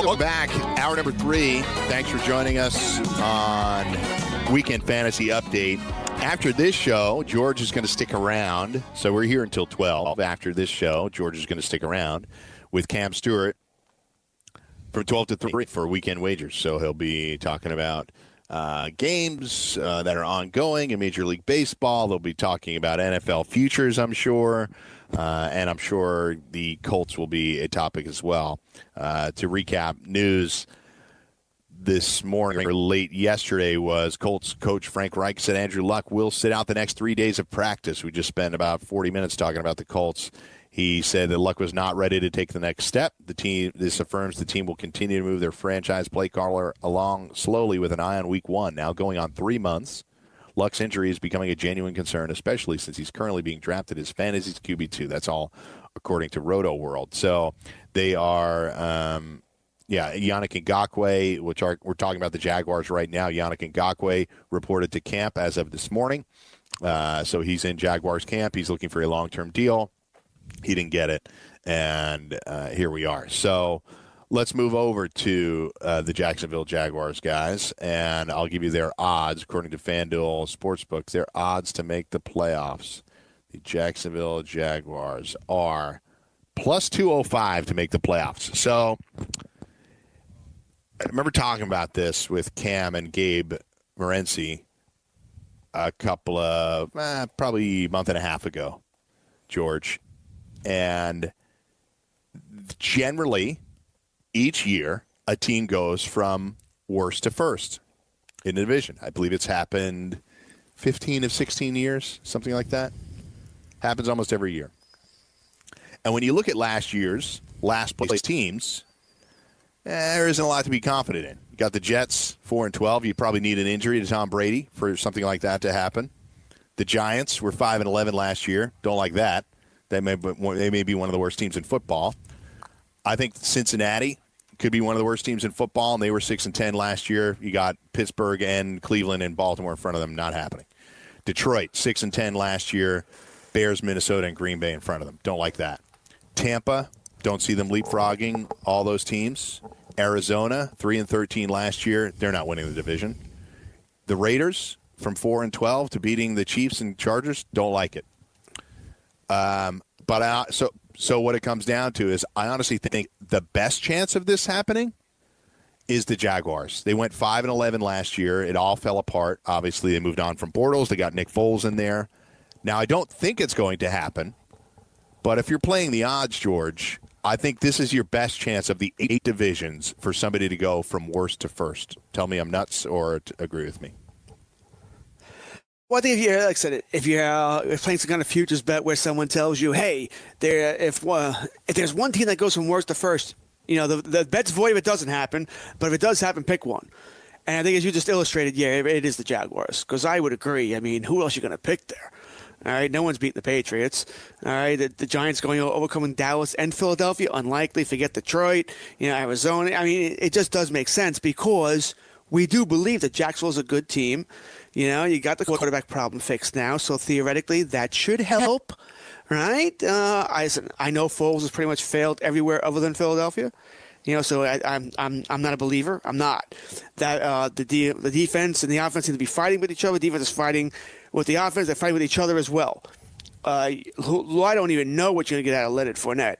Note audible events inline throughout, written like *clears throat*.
Welcome back. Hour number three. Thanks for joining us on Weekend Fantasy Update. After this show, George is going to stick around. So we're here until 12. After this show, George is going to stick around with Cam Stewart from 12 to 3 for weekend wagers. So he'll be talking about uh, games uh, that are ongoing in Major League Baseball. They'll be talking about NFL futures, I'm sure. Uh, and I'm sure the Colts will be a topic as well. Uh, to recap news this morning or late yesterday was Colts coach Frank Reich said Andrew Luck will sit out the next three days of practice. We just spent about 40 minutes talking about the Colts. He said that Luck was not ready to take the next step. The team this affirms the team will continue to move their franchise play caller along slowly with an eye on week one. Now going on three months. Luck's injury is becoming a genuine concern, especially since he's currently being drafted as fantasy's QB two. That's all according to Roto World. So they are um, yeah, Yannick Ngakoue, which are we're talking about the Jaguars right now. Yannick Ngakoue reported to camp as of this morning. Uh, so he's in Jaguars camp. He's looking for a long term deal. He didn't get it, and uh, here we are. So let's move over to uh, the Jacksonville Jaguars, guys, and I'll give you their odds according to FanDuel Sportsbook. Their odds to make the playoffs. The Jacksonville Jaguars are plus 205 to make the playoffs. So I remember talking about this with Cam and Gabe Morency a couple of eh, probably a month and a half ago, George. And generally, each year, a team goes from worst to first in the division. I believe it's happened 15 of 16 years, something like that. Happens almost every year. And when you look at last year's last place teams, eh, there isn't a lot to be confident in. You got the Jets, 4 and 12. You probably need an injury to Tom Brady for something like that to happen. The Giants were 5 and 11 last year. Don't like that. They may, be- they may be one of the worst teams in football. I think Cincinnati could be one of the worst teams in football, and they were 6 and 10 last year. You got Pittsburgh and Cleveland and Baltimore in front of them. Not happening. Detroit, 6 and 10 last year. Bears, Minnesota, and Green Bay in front of them. Don't like that. Tampa, don't see them leapfrogging all those teams. Arizona, 3 and 13 last year. They're not winning the division. The Raiders, from 4 and 12 to beating the Chiefs and Chargers, don't like it. Um, but I, so so what it comes down to is I honestly think the best chance of this happening is the Jaguars. They went 5 and 11 last year. It all fell apart. Obviously, they moved on from Bortles. They got Nick Foles in there. Now, I don't think it's going to happen, but if you're playing the odds, George, I think this is your best chance of the eight divisions for somebody to go from worst to first. Tell me I'm nuts or agree with me. Well, I think if you, like I said, it, if you're uh, if playing some kind of futures bet where someone tells you, hey, there, if uh, if there's one team that goes from worst to first, you know, the the bet's void if it doesn't happen, but if it does happen, pick one. And I think as you just illustrated, yeah, it, is the Jaguars because I would agree. I mean, who else are you going to pick there? All right, no one's beating the Patriots. All right, the, the Giants going overcoming Dallas and Philadelphia, unlikely. Forget Detroit, you know, Arizona. I mean, it, it just does make sense because we do believe that Jacksonville's a good team. You know, you got the quarterback problem fixed now, so theoretically that should help, right? Uh, I I know Foles has pretty much failed everywhere other than Philadelphia. You know, so I, I'm I'm I'm not a believer. I'm not that uh, the de- the defense and the offense seem to be fighting with each other. The defense is fighting with the offense. They're fighting with each other as well. Uh, I don't even know what you're going to get out of Leonard Fournette,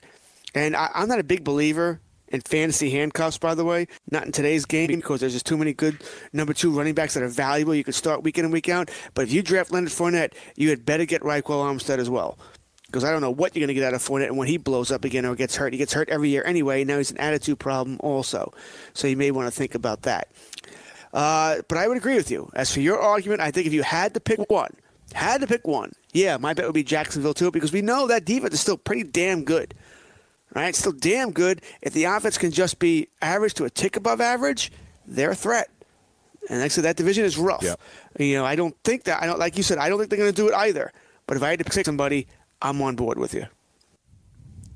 and I, I'm not a big believer in fantasy handcuffs. By the way, not in today's game because there's just too many good number two running backs that are valuable. You can start week in and week out. But if you draft Leonard Fournette, you had better get Ryquell Armstead as well because I don't know what you're going to get out of Fournette. And when he blows up again or gets hurt, he gets hurt every year anyway. Now he's an attitude problem also. So you may want to think about that. Uh, but I would agree with you. As for your argument, I think if you had to pick one, had to pick one, yeah, my bet would be Jacksonville too because we know that defense is still pretty damn good. Right? Still damn good. If the offense can just be average to a tick above average, they're a threat. And like I said, that division is rough. Yeah. You know, I don't think that I don't like you said, I don't think they're gonna do it either. But if I had to pick somebody, I'm on board with you.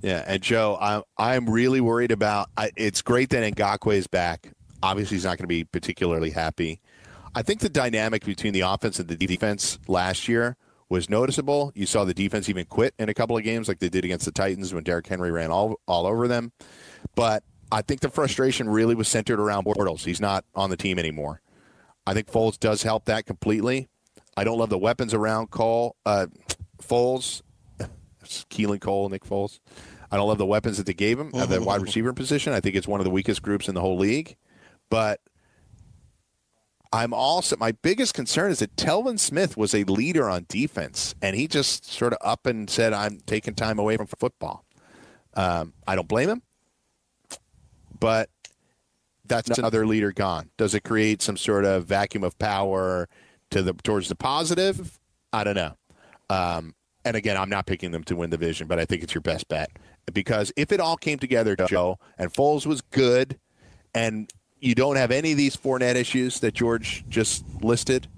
Yeah, and Joe, I'm I'm really worried about. I, it's great that Ngakoue is back. Obviously, he's not going to be particularly happy. I think the dynamic between the offense and the defense last year was noticeable. You saw the defense even quit in a couple of games, like they did against the Titans when Derrick Henry ran all all over them. But I think the frustration really was centered around Bortles. He's not on the team anymore. I think Foles does help that completely. I don't love the weapons around Cole, uh, Foles, *laughs* Keelan Cole, Nick Foles. I don't love the weapons that they gave him at the wide *laughs* receiver position. I think it's one of the weakest groups in the whole league. But I'm also my biggest concern is that Telvin Smith was a leader on defense, and he just sort of up and said, "I'm taking time away from football." Um, I don't blame him, but that's another leader gone. Does it create some sort of vacuum of power to the towards the positive? I don't know. Um, and again, I'm not picking them to win the division, but I think it's your best bet because if it all came together, Joe, and Foles was good, and you don't have any of these Fournette issues that George just listed,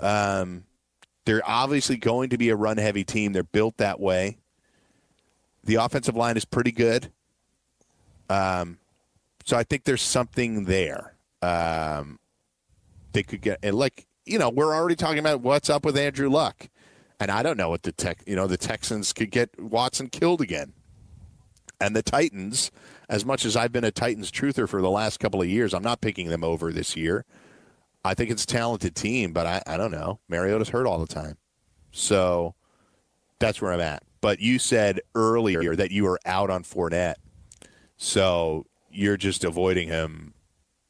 um, they're obviously going to be a run-heavy team. They're built that way. The offensive line is pretty good. Um, so I think there's something there. Um, they could get and like you know we're already talking about what's up with Andrew Luck, and I don't know what the tech you know the Texans could get Watson killed again, and the Titans. As much as I've been a Titans truther for the last couple of years, I'm not picking them over this year. I think it's a talented team, but I, I don't know. Mariota's hurt all the time, so that's where I'm at. But you said earlier that you were out on Fournette, so you're just avoiding him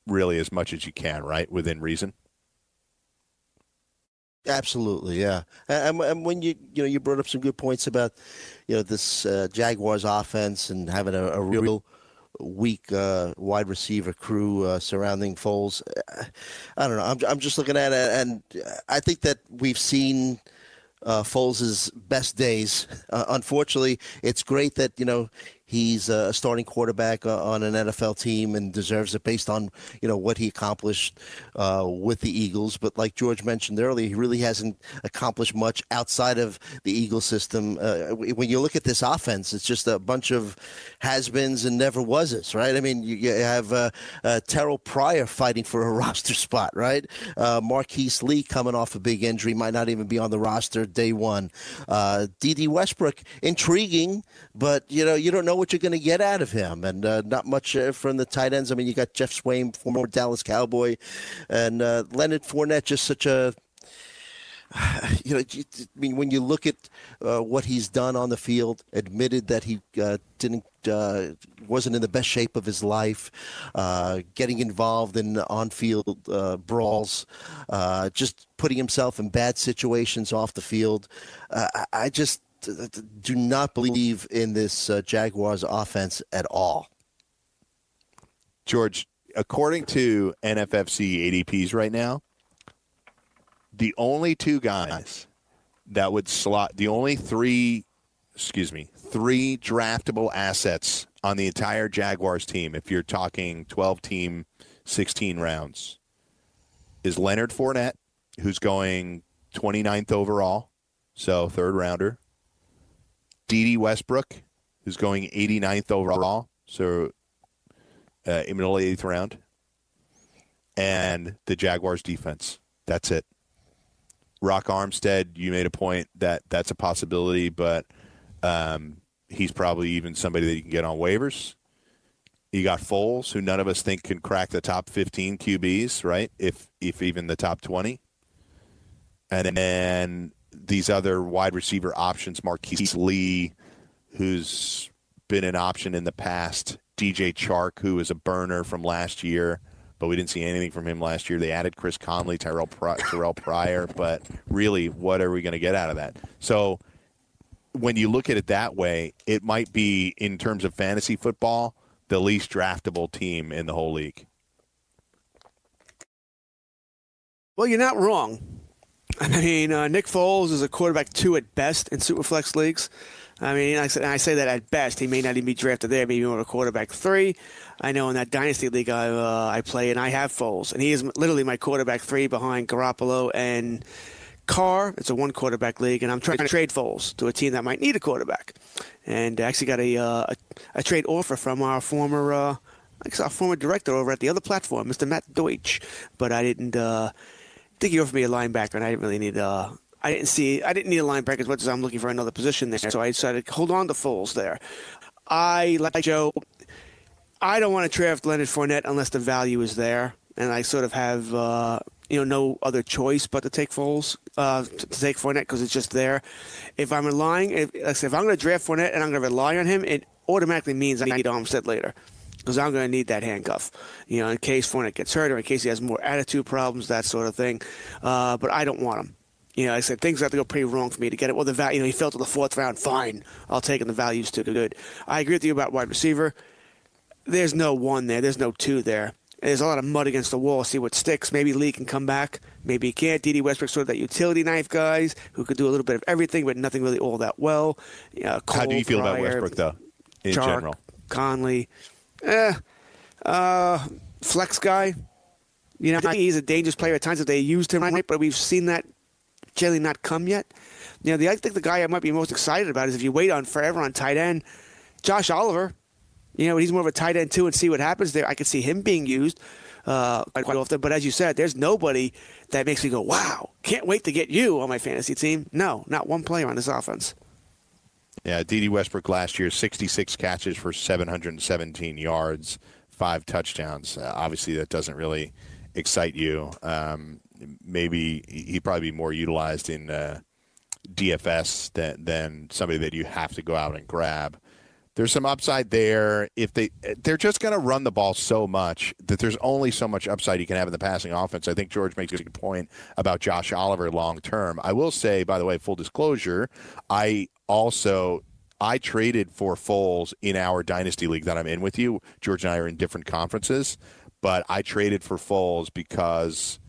really as much as you can, right? Within reason. Absolutely, yeah. And, and when you you know you brought up some good points about you know this uh, Jaguars offense and having a, a real weak uh, wide receiver crew uh, surrounding Foles. Uh, I don't know. I'm I'm just looking at it, and I think that we've seen uh, Foles' best days. Uh, unfortunately, it's great that you know he's a starting quarterback uh, on an NFL team and deserves it based on you know what he accomplished uh, with the Eagles. But like George mentioned earlier, he really hasn't accomplished much outside of the Eagle system. Uh, when you look at this offense, it's just a bunch of has-beens and never wases, right? I mean, you, you have uh, uh, Terrell Pryor fighting for a *laughs* roster spot, right? Uh, Marquise Lee coming off a big injury, might not even be on the roster day one. Uh, Dede Westbrook, intriguing, but you know you don't know what you're going to get out of him, and uh, not much uh, from the tight ends. I mean, you got Geoff Swaim, former Dallas Cowboy, and uh, Leonard Fournette, just such a *sighs* you know, I mean, when you look at uh, what he's done on the field, admitted that he uh, didn't uh, wasn't in the best shape of his life, uh, getting involved in on-field uh, brawls, just putting himself in bad situations off the field. I- just do not believe in this uh, Jaguars offense at all. George, according to NFFC ADPs right now, the only two guys that would slot, the only three, excuse me, three draftable assets on the entire Jaguars team, if you're talking 12 team, 16 rounds, is Leonard Fournette, who's going 29th overall, so third rounder. Dede Westbrook, who's going 89th overall, so uh, in middle eighth round, and the Jaguars defense. That's it. Rock Armstead, you made a point that that's a possibility, but um, he's probably even somebody that you can get on waivers. You got Foles, who none of us think can crack the top 15 QBs, right? If if even the top 20. And then these other wide receiver options, Marquise Lee, who's been an option in the past, DJ Chark, who is a burner from last year, but we didn't see anything from him last year. They added Chris Conley, Tyrell, Pri- Terrell Pryor, but really, what are we going to get out of that? So when you look at it that way, it might be, in terms of fantasy football, the least draftable team in the whole league. Well, you're not wrong. I mean, uh, Nick Foles is a quarterback two at best in Superflex leagues. I mean, I say, I say that at best. He may not even be drafted there. Maybe more a quarterback three. I know in that dynasty league I, uh, I play, and I have Foles, and he is literally my quarterback three behind Garoppolo and Carr. It's a one quarterback league, and I'm trying to trade Foles to a team that might need a quarterback. And I actually got a uh, a, a trade offer from our former. Uh, our former director over at the other platform, Mr. Matt Deutsch, but I didn't uh, think he offered me a linebacker, and I didn't really need. a. I didn't see. I didn't need a linebacker as much as I'm looking for another position there. So I decided hold on to Foles there. I like Joe. I don't want to draft Leonard Fournette unless the value is there, and I sort of have uh, you know no other choice but to take Foles uh, to, take Fournette because it's just there. If I'm relying, if, if I'm going to draft Fournette and I'm going to rely on him, it automatically means I need Armstead later because I'm going to need that handcuff, you know, in case Fournette gets hurt or in case he has more attitude problems, that sort of thing. Uh, but I don't want him. You know, I said things have to go pretty wrong for me to get it. Well, the value, you know, he fell to the fourth round. Fine, I'll take him. The value's too good. I agree with you about wide receiver. There's no one there. There's no two there. There's a lot of mud against the wall. See what sticks. Maybe Lee can come back. Maybe he can't. Dede Westbrook sort of that utility knife guys who could do a little bit of everything, but nothing really all that well. Uh, How do Cole, you feel about Pryor, Westbrook, though, in Chark, general? Conley, eh, uh, flex guy. You know, I think he's a dangerous player at times if they used him right, but we've seen that generally not come yet. You know, the I think the guy I might be most excited about is if you wait on forever on tight end, Josh Oliver. You know, he's more of a tight end too, and see what happens there. I could see him being used uh, quite often. But as you said, there's nobody that makes me go, "Wow, can't wait to get you on my fantasy team." No, not one player on this offense. Yeah, Dede Westbrook last year, 66 catches for 717 yards, five touchdowns. Uh, obviously, that doesn't really excite you. Um, maybe he'd probably be more utilized in uh, DFS than, than somebody that you have to go out and grab. There's some upside there. If they they're just going to run the ball so much that there's only so much upside you can have in the passing offense. I think George makes a good point about Josh Oliver long term. I will say, by the way, full disclosure, I also I traded for Foles in our dynasty league that I'm in with you. George and I are in different conferences, but I traded for Foles because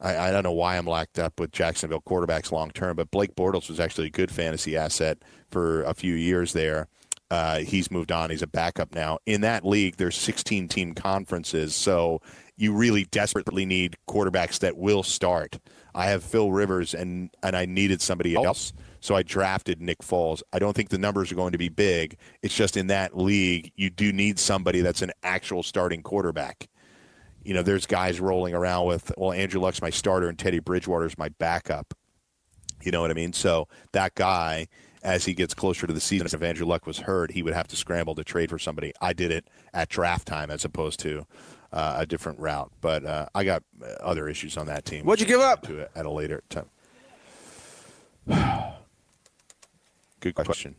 I, I don't know why I'm locked up with Jacksonville quarterbacks long term, but Blake Bortles was actually a good fantasy asset for a few years there. Uh, he's moved on. He's a backup now. In that league, there's 16 team conferences, so you really desperately need quarterbacks that will start. I have Phil Rivers, and and I needed somebody else, so I drafted Nick Foles. I don't think the numbers are going to be big. It's just in that league, you do need somebody that's an actual starting quarterback. You know, there's guys rolling around with, well, Andrew Luck's my starter and Teddy Bridgewater's my backup. You know what I mean? So that guy, as he gets closer to the season, if Andrew Luck was hurt, he would have to scramble to trade for somebody. I did it at draft time as opposed to uh, a different route. But uh, I got other issues on that team. What'd you give up? To it at a later time. *sighs* Good question.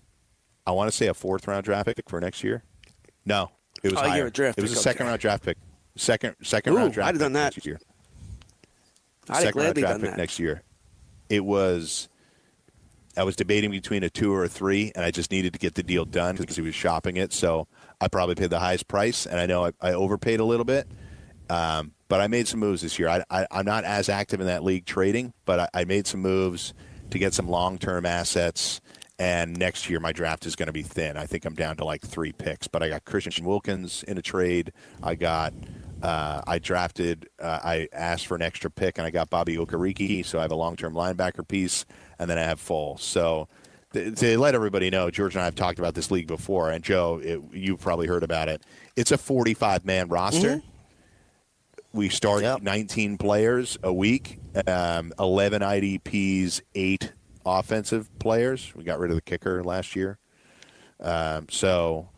I want to say a fourth round draft pick for next year. No, it was Oh, higher. a draft it was a second okay. round draft pick. Second second Ooh, round draft I'd have done that. next year. I'd have second round draft done pick that. next year. It was. I was debating between a two or a three, and I just needed to get the deal done because he was shopping it. So I probably paid the highest price, and I know I, I overpaid a little bit. Um, but I made some moves this year. I, I'm not as active in that league trading, but I, I made some moves to get some long term assets. And next year, my draft is going to be thin. I think I'm down to like three picks. But I got Christian Wilkins in a trade. I got, uh, I drafted, uh, I asked for an extra pick, and I got Bobby Okereke. So I have a long term linebacker piece, and then I have full. So th- to let everybody know, George and I have talked about this league before, and Joe, it, you've probably heard about it. It's a 45 man roster. We start Yep. 19 players a week, um, 11 IDPs, eight offensive players. We got rid of the kicker last year. Um, so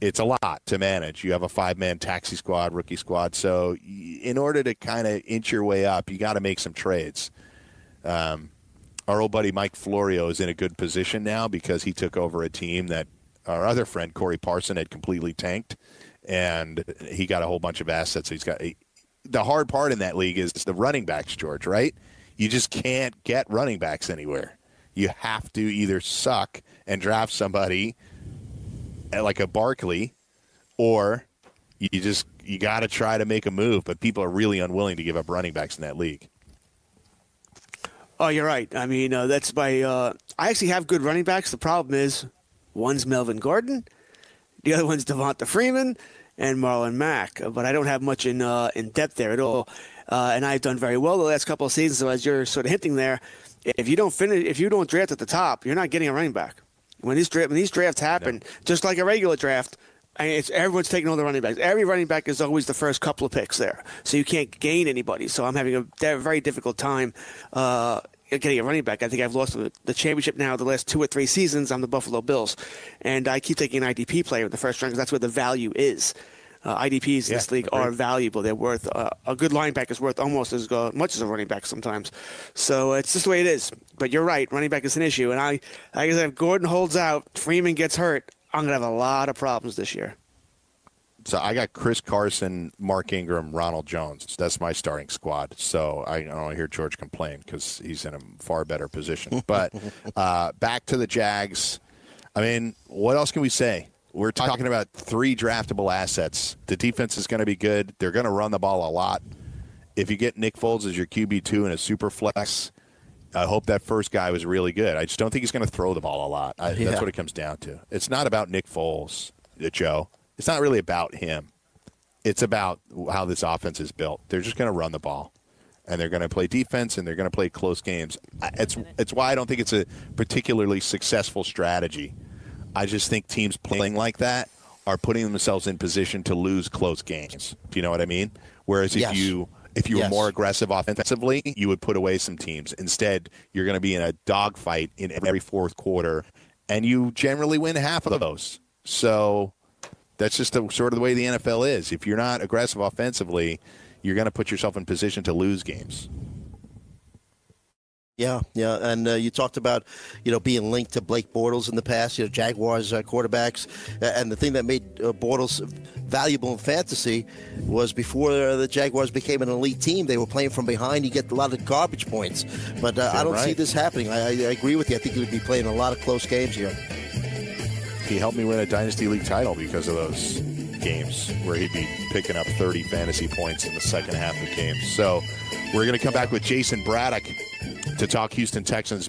it's a lot to manage. You have a five man taxi squad, rookie squad. So, in order to kind of inch your way up, you got to make some trades. Um, our old buddy Mike Florio is in a good position now because he took over a team that our other friend Corey Parson had completely tanked, and he got a whole bunch of assets. He's got the hard part in that league is the running backs, George. Right? You just can't get running backs anywhere. You have to either suck and draft somebody like a Barkley, or you just you got to try to make a move. But people are really unwilling to give up running backs in that league. Oh, you're right. I mean, uh, that's my. Uh, I actually have good running backs. The problem is, one's Melvin Gordon, the other one's Devonta Freeman, and Marlon Mack. Uh, But I don't have much in uh, in depth there at all. Uh, and I've done very well the last couple of seasons. So as you're sort of hinting there, if you don't finish, if you don't draft at the top, you're not getting a running back. When these dra- when these drafts happen, just like a regular draft, I mean, it's everyone's taking all the running backs. Every running back is always the first couple of picks there, so you can't gain anybody. So I'm having a very difficult time uh, getting a running back. I think I've lost the, the championship now the last two or three seasons. I'm the Buffalo Bills, and I keep taking an IDP player in the first round because that's where the value is. Uh, IDPs in this league are valuable. They're worth uh, a good linebacker is worth almost as much as a running back sometimes. So it's just the way it is. But you're right, running back is an issue. And I, like I said, if Gordon holds out, Freeman gets hurt, I'm gonna have a lot of problems this year. So I got Chris Carson, Mark Ingram, Ronald Jones. That's my starting squad. So I don't want to hear George complain because he's in a far better position. *laughs* But uh, back to the Jags. I mean, what else can we say? We're talking about three draftable assets. The defense is going to be good. They're going to run the ball a lot. If you get Nick Foles as your QB two and a super flex, I hope that first guy was really good. I just don't think he's going to throw the ball a lot. I, Yeah. That's what it comes down to. It's not about Nick Foles, uh, Joe. It's not really about him. It's about how this offense is built. They're just going to run the ball, and they're going to play defense, and they're going to play close games. It's it's why I don't think it's a particularly successful strategy. I just think teams playing like that are putting themselves in position to lose close games. Do you know what I mean? Whereas if Yes. you if you were more aggressive offensively, you would put away some teams. Instead, you're going to be in a dogfight in every fourth quarter, and you generally win half of those. So that's just the, sort of the way the NFL is. If you're not aggressive offensively, you're going to put yourself in position to lose games. Yeah, yeah, and uh, you talked about you know being linked to Blake Bortles in the past, you know Jaguars uh, quarterbacks, and the thing that made uh, Bortles valuable in fantasy was before uh, the Jaguars became an elite team, they were playing from behind. You get a lot of garbage points, but uh, I don't see this happening. I, I, I agree with you. I think he would be playing a lot of close games here. He helped me win a dynasty league title because of those games where he'd be picking up 30 fantasy points in the second half of games. So we're going to come back with Jayson Braddock to talk Houston Texans.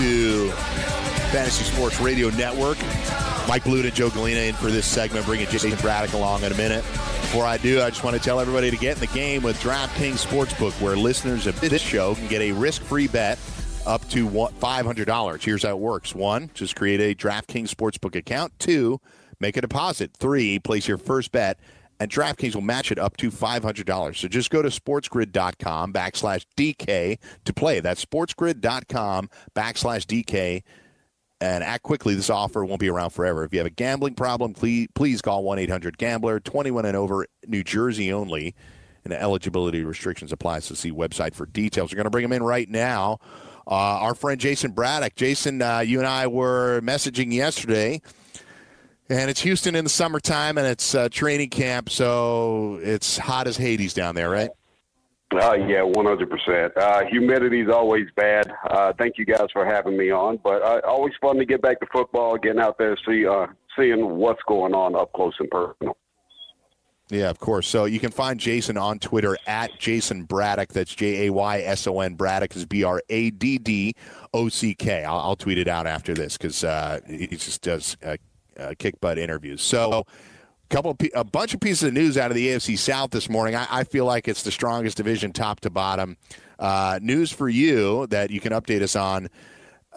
To Fantasy Sports Radio Network. Mike Blute and Joe Galena in for this segment, bringing Jayson Braddock along in a minute. Before I do, I just want to tell everybody to get in the game with DraftKings Sportsbook, where listeners of this show can get a risk-free bet up to $500. Here's how it works. One, just create a DraftKings Sportsbook account. Two, make a deposit. Three, place your first bet and DraftKings will match it up to $500. So just go to sportsgrid.com backslash DK to play. That's sportsgrid.com backslash DK and act quickly. This offer won't be around forever. If you have a gambling problem, please, please call 1 800 Gambler, 21 and over, New Jersey only. And eligibility restrictions apply, so see website for details. We're going to bring him in right now. Uh, our friend Jayson Braddock. Jayson, uh, you and I were messaging yesterday. And it's Houston in the summertime, and it's uh, training camp, so it's hot as Hades down there, right? Uh, yeah, 100%. Uh, humidity is always bad. Uh, thank you guys for having me on, but uh, always fun to get back to football, getting out there, see, uh, seeing what's going on up close and personal. Yeah, of course. So you can find Jayson on Twitter at Jayson Braddock. That's J A Y S O N. Braddock is B R A D D O C K. I'll I'll tweet it out after this because uh, he just does uh, uh, kick butt interviews. So. Couple, a bunch of pieces of news out of the AFC South this morning. I, I feel like it's the strongest division, top to bottom. Uh, news for you that you can update us on.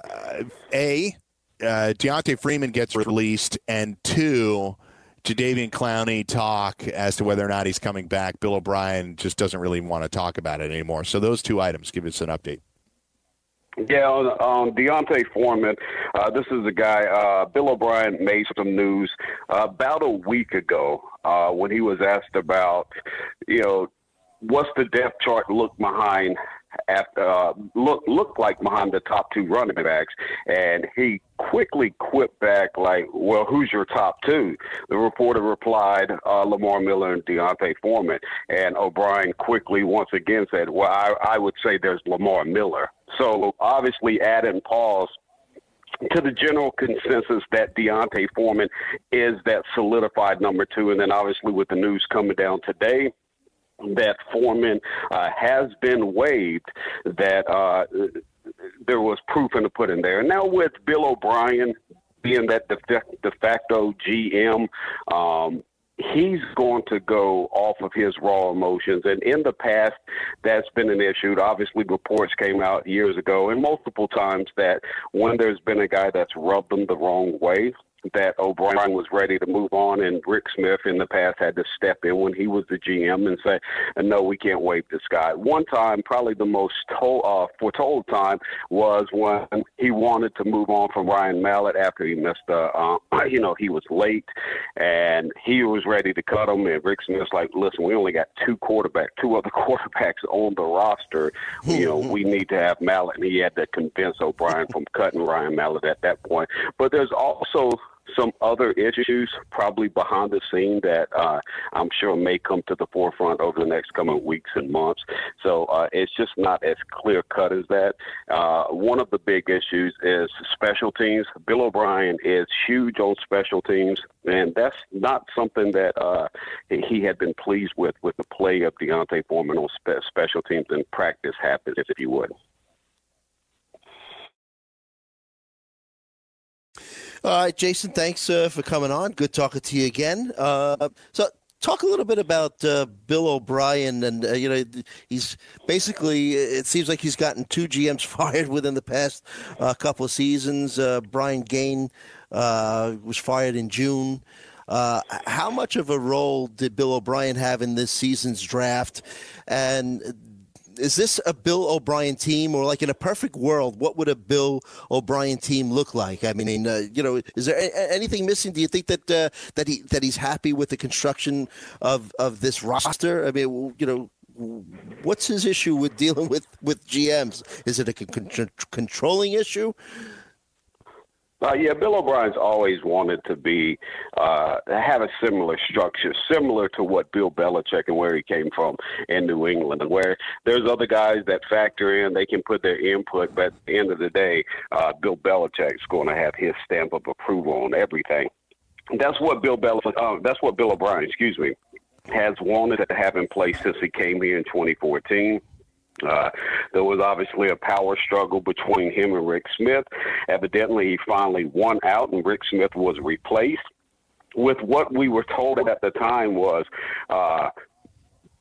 Uh, a, uh, D'Onta Foreman gets released, and two, Jadeveon Clowney talk as to whether or not he's coming back. Bill O'Brien just doesn't really want to talk about it anymore. So those two items, give us an update. Yeah, on, on D'Onta Foreman, uh, this is a guy. Uh, Bill O'Brien made some news uh, about a week ago uh, when he was asked about, you know, what's the depth chart look behind after uh, look look like behind the top two running backs, and he quickly quipped back like, "Well, who's your top two? The reporter replied, uh, "Lamar Miller and D'Onta Foreman," and O'Brien quickly once again said, "Well, I, I would say there's Lamar Miller." So obviously, adding pause to the general consensus that D'Onta Foreman is that solidified number two, and then obviously with the news coming down today that Foreman uh, has been waived, that uh, there was proof in the pudding there. And now with Bill O'Brien being that de, de facto GM, um, he's going to go off of his raw emotions. And in the past, that's been an issue. Obviously, reports came out years ago and multiple times that when there's been a guy that's rubbed them the wrong way, that O'Brien was ready to move on, and Rick Smith in the past had to step in when he was the GM and say, "No, we can't waive this guy." One time, probably the most told, uh, foretold time was when he wanted to move on from Ryan Mallett after he missed. Uh, uh, *clears throat* you know, he was late, and he was ready to cut him. And Rick Smith's like, "Listen, we only got two quarterbacks, two other *laughs* quarterbacks on the roster. You know, we need to have Mallett." And he had to convince O'Brien from cutting Ryan Mallett at that point. But there's also some other issues probably behind the scene that uh, I'm sure may come to the forefront over the next coming weeks and months. So uh, it's just not as clear cut as that. Uh, one of the big issues is special teams. Bill O'Brien is huge on special teams, and that's not something that uh, he had been pleased with with the play of D'Onta Foreman on spe- special teams and practice habits, if you would. All right, Jayson, thanks uh, for coming on. Good talking to you again. Uh, so, talk a little bit about uh, Bill O'Brien, and uh, you know, he's basically. It seems like he's gotten two GMs *laughs* fired within the past uh, couple of seasons. Uh, Brian Gaine was fired in June. How much of a role did Bill O'Brien have in this season's draft? And is this a Bill O'Brien team, or like in a perfect world, what would a Bill O'Brien team look like? I mean, uh, you know, is there a- anything missing? Do you think that uh, that he that he's happy with the construction of of this roster? I mean, you know. What's his issue with dealing with, with GMs? Is it a con- con- controlling issue? Uh, yeah, Bill O'Brien's always wanted to be uh, have a similar structure, similar to what Bill Belichick and where he came from in New England, where there's other guys that factor in, they can put their input, but at the end of the day, uh, Bill Belichick's going to have his stamp of approval on everything. That's what Bill Belichick, uh, that's what Bill O'Brien, excuse me, has wanted to have in place since he came here in 2014. Uh, there was obviously a power struggle between him and Rick Smith. Evidently, he finally won out, and Rick Smith was replaced. With what we were told at the time was uh,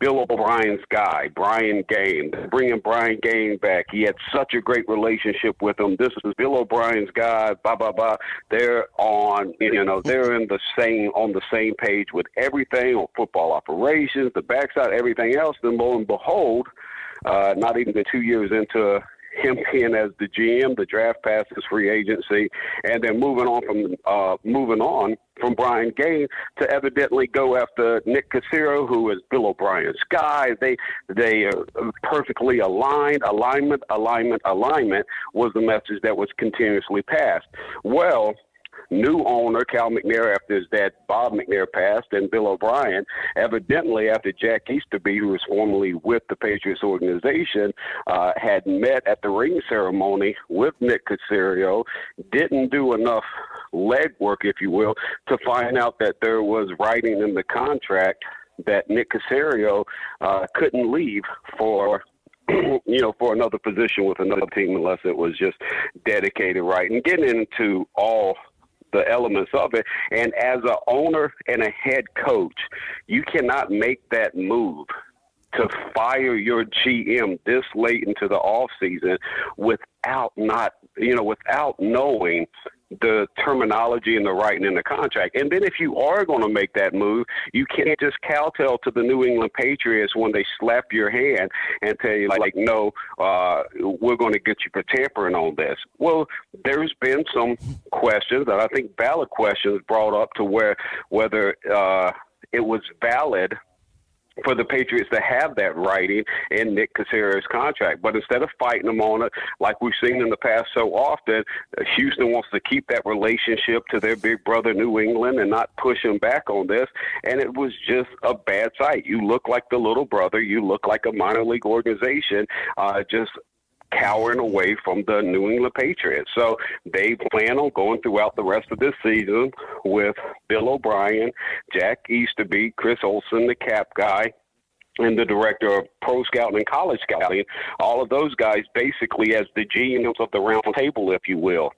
Bill O'Brien's guy, Brian Gaine. Bringing Brian Gaine back, he had such a great relationship with him. This is Bill O'Brien's guy. Blah blah blah. They're on, you know, they're in the same on the same page with everything on football operations, the backside, everything else. Then lo and behold, uh, not even the two years into him being as the GM, the draft passes free agency, and then moving on from uh, moving on from Brian Gaine to evidently go after Nick Caserio, who is Bill O'Brien's guy. They they are perfectly aligned. Alignment, alignment, alignment was the message that was continuously passed. Well, new owner, Cal McNair, after his dad, Bob McNair, passed, and Bill O'Brien, evidently after Jack Easterby, who was formerly with the Patriots organization, uh, had met at the ring ceremony with Nick Caserio, didn't do enough legwork, if you will, to find out that there was writing in the contract that Nick Caserio uh, couldn't leave for *clears throat* you know, for another position with another team unless it was just dedicated right. And getting into all the elements of it. And as an owner and a head coach, you cannot make that move to fire your GM this late into the off season without not, you know, without knowing the terminology and the writing in the contract. And then if you are going to make that move, you can't just kowtow to the New England Patriots when they slap your hand and tell you, like, no, uh, we're going to get you for tampering on this. Well, there's been some questions, and I think valid questions brought up to where whether uh, it was valid for the Patriots to have that writing in Nick Caserio's contract. But instead of fighting them on it, like we've seen in the past so often, uh, Houston wants to keep that relationship to their big brother, New England, and not push him back on this. And it was just a bad sight. You look like the little brother. You look like a minor league organization, uh, just cowering away from the New England Patriots. So they plan on going throughout the rest of this season with Bill O'Brien, Jack Easterby, Chris Olsen, the cap guy, and the director of pro scouting and college scouting, all of those guys basically as the GMs of the round table, if you will.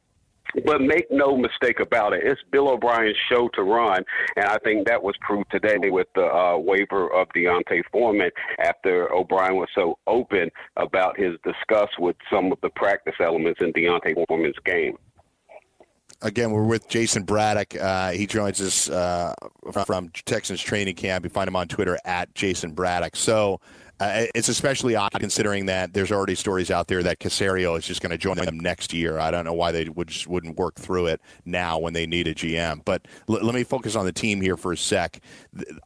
But make no mistake about it, it's Bill O'Brien's show to run, and I think that was proved today with the uh, waiver of D'Onta Foreman after O'Brien was so open about his disgust with some of the practice elements in D'Onta Foreman's game. Again, we're with Jayson Braddock. Uh, he joins us uh, from Texans training camp. You find him on Twitter at Jayson Braddock. So uh, it's especially odd considering that there's already stories out there that Caserio is just going to join them next year. I don't know why they would just wouldn't work through it now when they need a GM. But l- let me focus on the team here for a sec.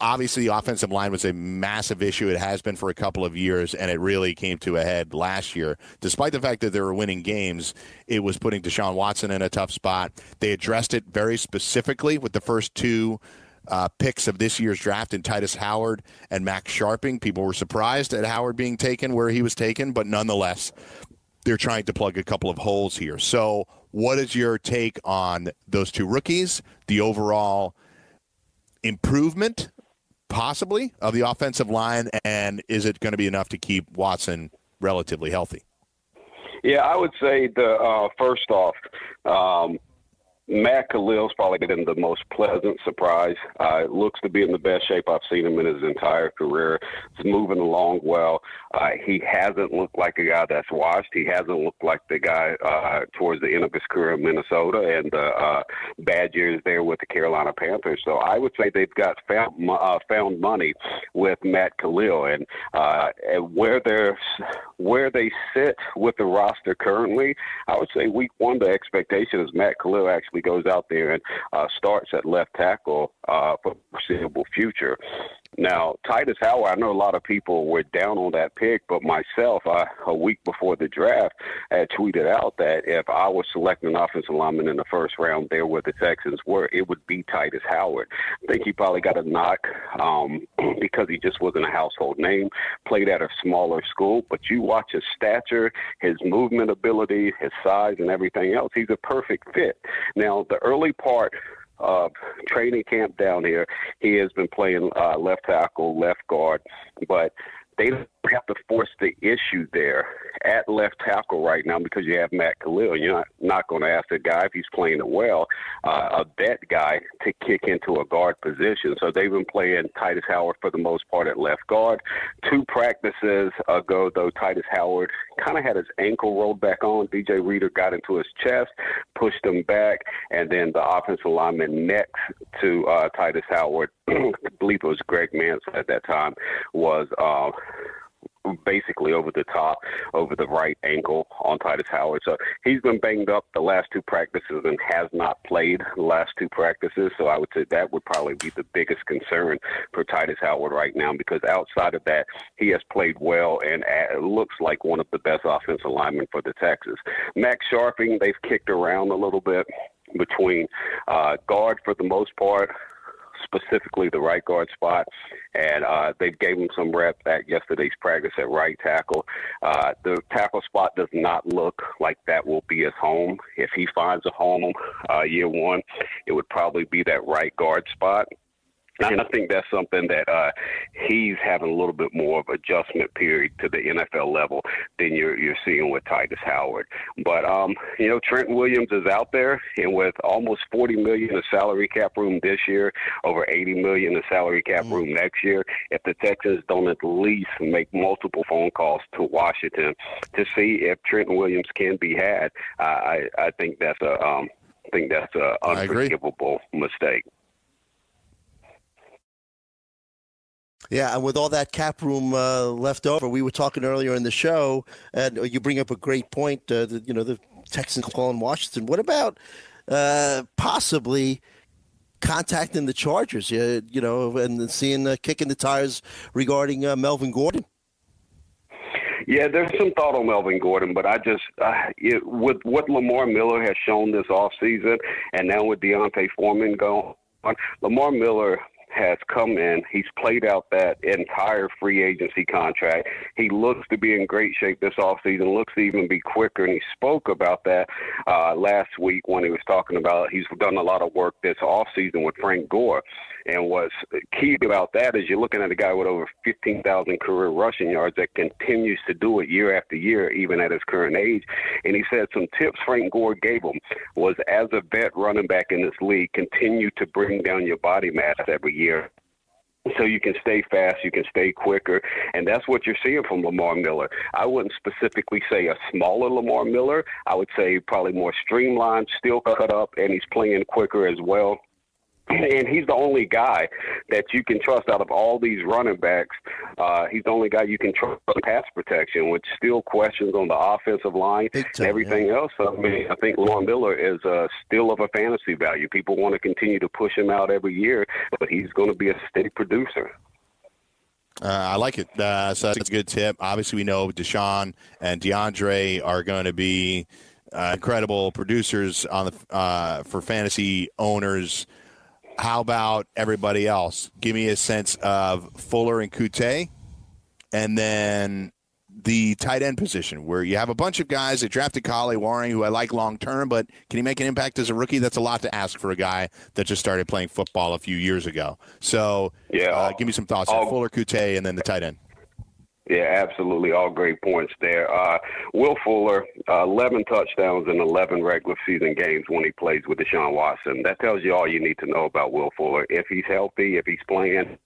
Obviously, the offensive line was a massive issue. It has been for a couple of years, and it really came to a head last year. Despite the fact that they were winning games, it was putting Deshaun Watson in a tough spot. They addressed it very specifically with the first two uh, picks of this year's draft in Tytus Howard and Max Scharping. People were surprised at Howard being taken where he was taken, but nonetheless, they're trying to plug a couple of holes here. So, what is your take on those two rookies, the overall improvement, possibly, of the offensive line, and is it going to be enough to keep Watson relatively healthy? Yeah, I would say the uh, first off, um, Matt Kalil's probably been the most pleasant surprise. Uh, looks to be in the best shape I've seen him in his entire career. He's moving along well. Uh, he hasn't looked like a guy that's washed. He hasn't looked like the guy uh, towards the end of his career in Minnesota and the uh, bad years there with the Carolina Panthers. So I would say they've got found uh, found money with Matt Kalil and, uh, and where they're where they sit with the roster currently. I would say week one the expectation is Matt Kalil actually goes out there and uh, starts at left tackle uh, for foreseeable future. Now, Tytus Howard, I know a lot of people were down on that pick, but myself, I, a week before the draft, had tweeted out that if I was selecting an offensive lineman in the first round there where the Texans were, it would be Tytus Howard. I think he probably got a knock um, *clears throat* because he just wasn't a household name, played at a smaller school, but you watch his stature, his movement ability, his size, and everything else, he's a perfect fit. Now, the early part uh, training camp down here. He has been playing uh, left tackle, left guard, but they have to force the issue there at left tackle right now because you have Matt Kalil. You're not, not going to ask the guy if he's playing it well, uh, a vet guy, to kick into a guard position. So they've been playing Tytus Howard for the most part at left guard. Two practices ago, though, Tytus Howard kind of had his ankle rolled back on. DJ Reader got into his chest, pushed him back, and then the offensive lineman next to uh, Tytus Howard, *clears throat* I believe it was Greg Manson at that time, was. Uh, basically over the top, over the right ankle on Tytus Howard. So he's been banged up the last two practices and has not played the last two practices. So I would say that would probably be the biggest concern for Tytus Howard right now because outside of that, he has played well and looks like one of the best offensive linemen for the Texans. Max Scharping, they've kicked around a little bit between uh, guard for the most part, specifically the right guard spot, and uh, they gave him some reps at yesterday's practice at right tackle. Uh, the tackle spot does not look like that will be his home. If he finds a home uh, year one, it would probably be that right guard spot. And I think that's something that uh, he's having a little bit more of adjustment period to the NFL level than you're you're seeing with Tytus Howard. But um, you know, Trent Williams is out there, and with almost 40 million of salary cap room this year, over 80 million of salary cap room next year, if the Texans don't at least make multiple phone calls to Washington to see if Trent Williams can be had, uh, I I think that's a um, I think that's a unforgivable mistake. Yeah, and with all that cap room uh, left over, we were talking earlier in the show, and you bring up a great point. Uh, the, you know, the Texans calling Washington. What about uh, possibly contacting the Chargers? Uh, you know, and seeing uh, kicking the tires regarding uh, Melvin Gordon. Yeah, there's some thought on Melvin Gordon, but I just uh, it, with what Lamar Miller has shown this offseason, and now with D'Onta Foreman going on, Lamar Miller has come in. He's played out that entire free agency contract. He looks to be in great shape this offseason, looks to even be quicker. And he spoke about that uh, last week when he was talking about he's done a lot of work this offseason with Frank Gore. And what's key about that is you're looking at a guy with over 15,000 career rushing yards that continues to do it year after year, even at his current age. And he said some tips Frank Gore gave him was as a vet running back in this league, continue to bring down your body mass every year so you can stay fast, you can stay quicker, and that's what you're seeing from Lamar Miller. I wouldn't specifically say a smaller Lamar Miller. I would say probably more streamlined, still cut up, and he's playing quicker as well. *clears throat* And he's the only guy that you can trust out of all these running backs. Uh, he's the only guy you can trust in pass protection, which still questions on the offensive line and everything else. I mean, I think Lamar Miller is uh, still of a fantasy value. People want to continue to push him out every year, but he's going to be a steady producer. Uh, I like it. Uh, so that's a good tip. Obviously, we know Deshaun and DeAndre are going to be uh, incredible producers on the uh, for fantasy owners. How about everybody else? Give me a sense of Fuller and Coutee, and then the tight end position, where you have a bunch of guys that drafted Kahale Warring, who I like long term, but can he make an impact as a rookie? That's a lot to ask for a guy that just started playing football a few years ago. So, Yeah, uh, give me some thoughts on Fuller, Coutee, and then the tight end. Yeah, absolutely. All great points there. Uh, Will Fuller, uh, 11 touchdowns in 11 regular season games when he plays with Deshaun Watson. That tells you all you need to know about Will Fuller. If he's healthy, if he's playing,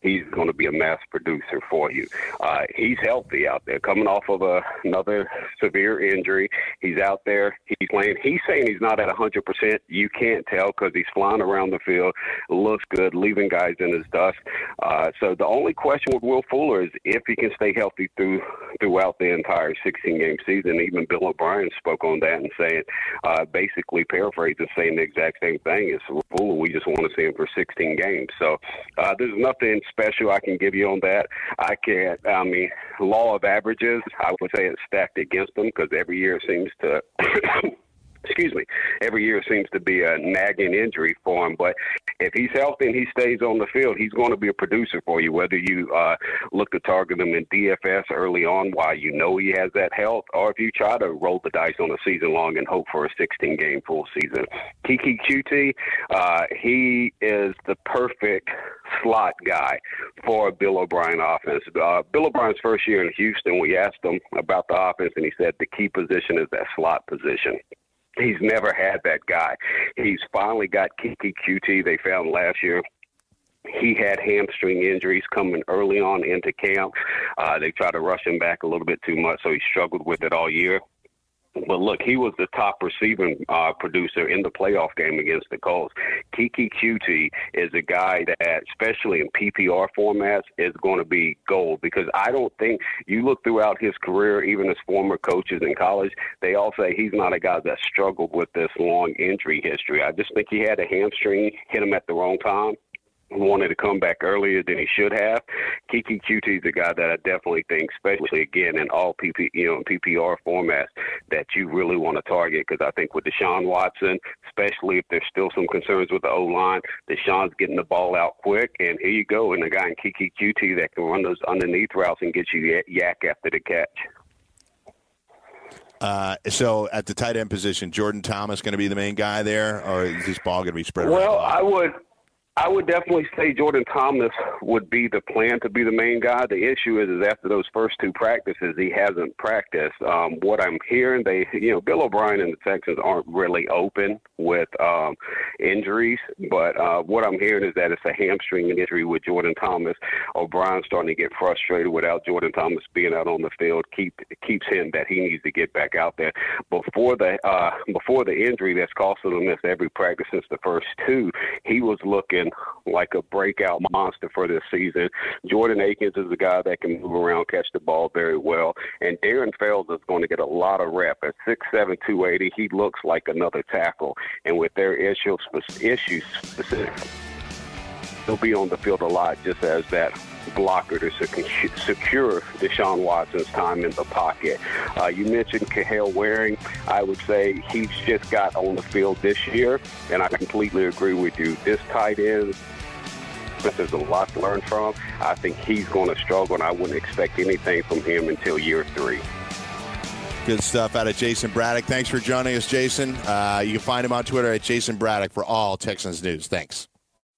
he's going to be a mass producer for you. Uh, he's healthy out there, coming off of a, another severe injury. He's out there. He's playing. He's saying he's not at 100%. You can't tell because he's flying around the field, looks good, leaving guys in his dust. Uh, so the only question with Will Fuller is if he can stay healthy through throughout the entire 16-game season. Even Bill O'Brien spoke on that and saying, uh, basically paraphrasing, saying the exact same thing. Is Fuller, we just want to see him for 16 games. So uh, there's nothing special I can give you on that. I can't. I mean, law of averages. I would say it's stacked against them because every year it seems to. Excuse me. Every year seems to be a nagging injury for him, but if he's healthy and he stays on the field, he's going to be a producer for you. Whether you uh, look to target him in DFS early on, while you know he has that health, or if you try to roll the dice on a season long and hope for a 16 game full season. Keke Coutee, uh, he is the perfect slot guy for Bill O'Brien offense. Uh, Bill O'Brien's first year in Houston, we asked him about the offense, and he said the key position is that slot position. He's never had that guy. He's finally got Keke Coutee they found last year. He had hamstring injuries coming early on into camp. Uh, they tried to rush him back a little bit too much, so he struggled with it all year. But look, he was the top receiving uh, producer in the playoff game against the Colts. Keke Coutee is a guy that, especially in PPR formats, is going to be gold because I don't think you look throughout his career, even his former coaches in college, they all say he's not a guy that struggled with this long injury history. I just think he had a hamstring hit him at the wrong time wanted to come back earlier than he should have. Keke Coutee is a guy that I definitely think, especially again in all PP, you know, PPR formats, that you really want to target because I think with Deshaun Watson, especially if there's still some concerns with the O line, Deshaun's getting the ball out quick, and here you go, and a guy in Keke Coutee that can run those underneath routes and get you yak after the catch. Uh, so at the tight end position, Jordan Thomas going to be the main guy there, or is this ball going to be spread around? Well, I would. I would definitely say Jordan Thomas would be the plan to be the main guy. The issue is, is after those first two practices, he hasn't practiced. Um, what I'm hearing, they, you know, Bill O'Brien and the Texans aren't really open with um, injuries, but uh, what I'm hearing is that it's a hamstring injury with Jordan Thomas. O'Brien's starting to get frustrated without Jordan Thomas being out on the field. Keep keeps him that he needs to get back out there before the uh, before the injury that's costing him miss every practice since the first two. He was looking like a breakout monster for this season. Jordan Akins is a guy that can move around, catch the ball very well, and Darren Fells is going to get a lot of rep at six seven two eighty. He looks like another tackle, and with their issues issues specific, he'll be on the field a lot, just as that blocker to secure Deshaun Watson's time in the pocket. Uh, you mentioned Kahale Warring. I would say he's just got on the field this year, and I completely agree with you. This tight end, there's a lot to learn from. I think he's going to struggle, and I wouldn't expect anything from him until year three. Good stuff out of Jayson Braddock. Thanks for joining us, Jayson. Uh, you can find him on Twitter at Jayson Braddock for all Texans news. Thanks.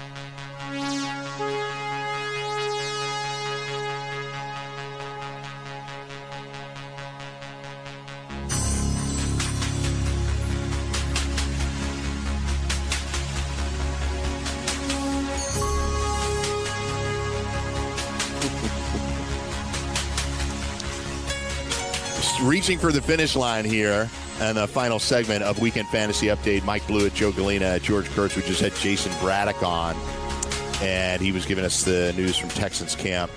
you reaching for the finish line here and the final segment of Weekend Fantasy Update. Mike Blewett, Joe Galena, George Kurtz. We just had Jayson Braddock on, and he was giving us the news from Texans camp.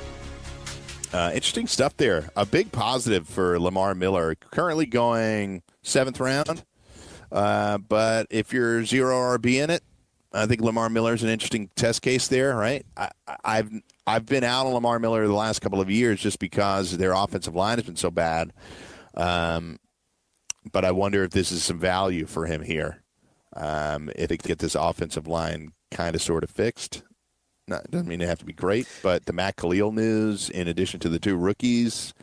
Uh, interesting stuff there. A big positive for Lamar Miller, currently going seventh round. Uh, but if you're zero RB in it, I think Lamar Miller is an interesting test case there, right? I, I've I've been out on Lamar Miller the last couple of years just because their offensive line has been so bad. Um, but I wonder if this is some value for him here. Um, if they get this offensive line kind of sort of fixed. No, it doesn't mean they have to be great, but the Matt Kalil news, in addition to the two rookies,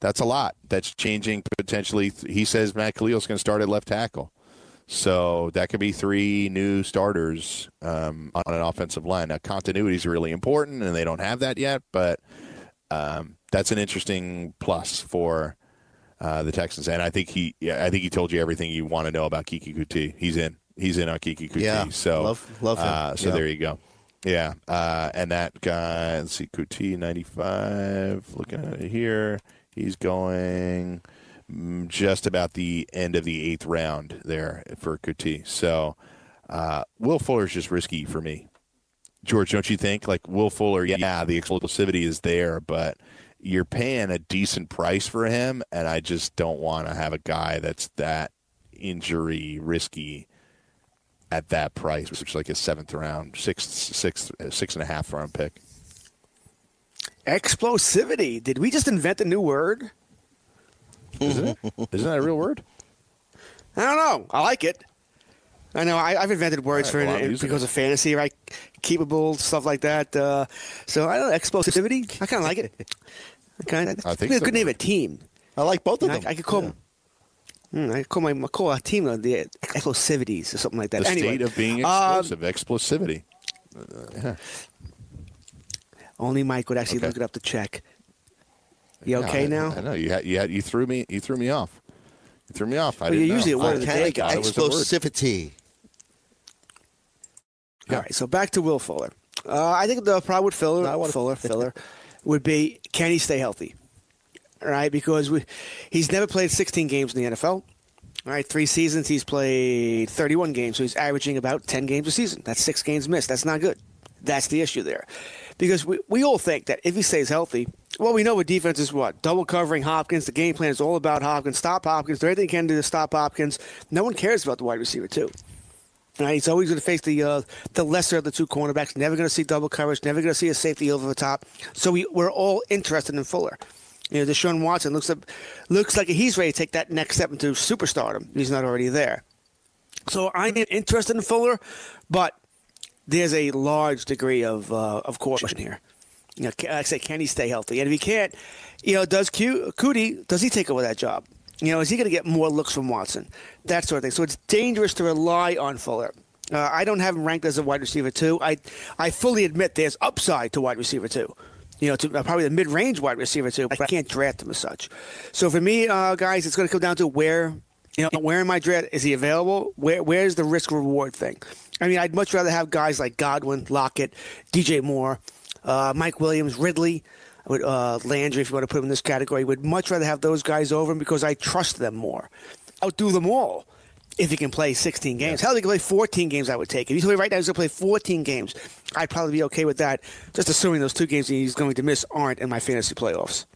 that's a lot. That's changing potentially. He says Matt Kalil is going to start at left tackle. So that could be three new starters um, on an offensive line. Now, continuity is really important, and they don't have that yet, but um, that's an interesting plus for uh, the Texans. And I think he, yeah, I think he told you everything you want to know about Keke Coutee. He's in. He's in on Keke Coutee. Yeah, so love- love him. Uh, so Yeah. there you go. Yeah, uh, and that guy, let's see, Coutee ninety five. Looking at it here, he's going mm, just about the end of the eighth round there for Coutee. So uh, Will Fuller's just risky for me. George, don't you think? Like Will Fuller, yeah, the explosivity is there, but you're paying a decent price for him, and I just don't want to have a guy that's that injury risky at that price, which is like a seventh round, sixth, sixth, six and a half round pick. Explosivity. Did we just invent a new word? Isn't it? Isn't that a real word? I don't know. I like it. I know. I, I've invented words right, for well, it because it. of fantasy, right? Keepable stuff like that. Uh, so I don't know. Explosivity. I kind of like it. *laughs* I kind of. I think a so. good name of a team. I like both of I, them. I could call. Hmm, I call my I call a team uh, the explosivities or something like that. The anyway, state of being um, explosive, explosivity. Uh, only Mike would actually Okay. look it up to check. You yeah, okay I, now? I know you had, you had, you threw me you threw me off. You threw me off. I Well, didn't you're usually know. a word I of the kinda day guy. thought it was a word. Explosivity. All right, so back to Will Fuller. Uh, I think the problem with Fuller, No, I wanna- Fuller, *laughs* Fuller, would be can he stay healthy? Right, because we, he's never played 16 games in the NFL. Right, three seasons he's played 31 games, so he's averaging about 10 games a season. That's six games missed. That's not good. That's the issue there, because we we all think that if he stays healthy, well, we know what defense is what double covering Hopkins. The game plan is all about Hopkins. Stop Hopkins. Do everything he can do to stop Hopkins. No one cares about the wide receiver too. Right, he's always going to face the uh, the lesser of the two cornerbacks. Never going to see double coverage. Never going to see a safety over the top. So we, we're all interested in Fuller. You know, Deshaun Watson looks looks like he's ready to take that next step into superstardom. He's not already there. So I am interested in Fuller, but there's a large degree of uh, of caution here. You know, like I say, can he stay healthy? And if he can't, you know, does Q, Coutee does he take over that job? You know, is he going to get more looks from Watson? That sort of thing. So it's dangerous to rely on Fuller. Uh, I don't have him ranked as a wide receiver two. I I fully admit there's upside to wide receiver two. You know, to uh, probably the mid-range wide receiver two, but I can't draft him as such. So for me, uh, guys, it's going to come down to where, you know, where in my draft is he available? Where where's the risk reward thing? I mean, I'd much rather have guys like Godwin, Lockett, DJ Moore, uh, Mike Williams, Ridley, Would, uh, Landry, if you want to put him in this category. Would much rather have those guys over him because I trust them more. Outdo them all if he can play 16 games. Hell, if he can play 14 games, I would take it. If you told me right now he's going to play 14 games, I'd probably be okay with that, just assuming those two games he's going to miss aren't in my fantasy playoffs.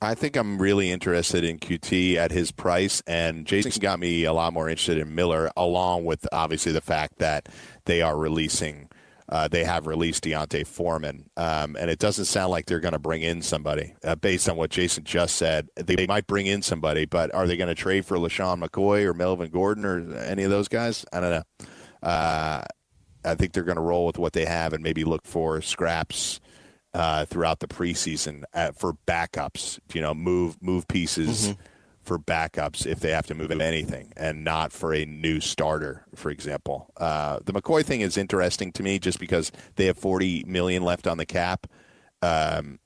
I think I'm really interested in Coutee at his price, and Jayson got me a lot more interested in Miller, along with obviously the fact that they are releasing, uh, they have released D'Onta Foreman, um, and it doesn't sound like they're going to bring in somebody uh, based on what Jayson just said. They, they might bring in somebody, but are they going to trade for LeSean McCoy or Melvin Gordon or any of those guys? I don't know. Uh, I think they're going to roll with what they have and maybe look for scraps uh, throughout the preseason uh, for backups. You know, move move pieces for backups if they have to move anything, and not for a new starter, for example. Uh, the McCoy thing is interesting to me just because they have forty million left on the cap. Um,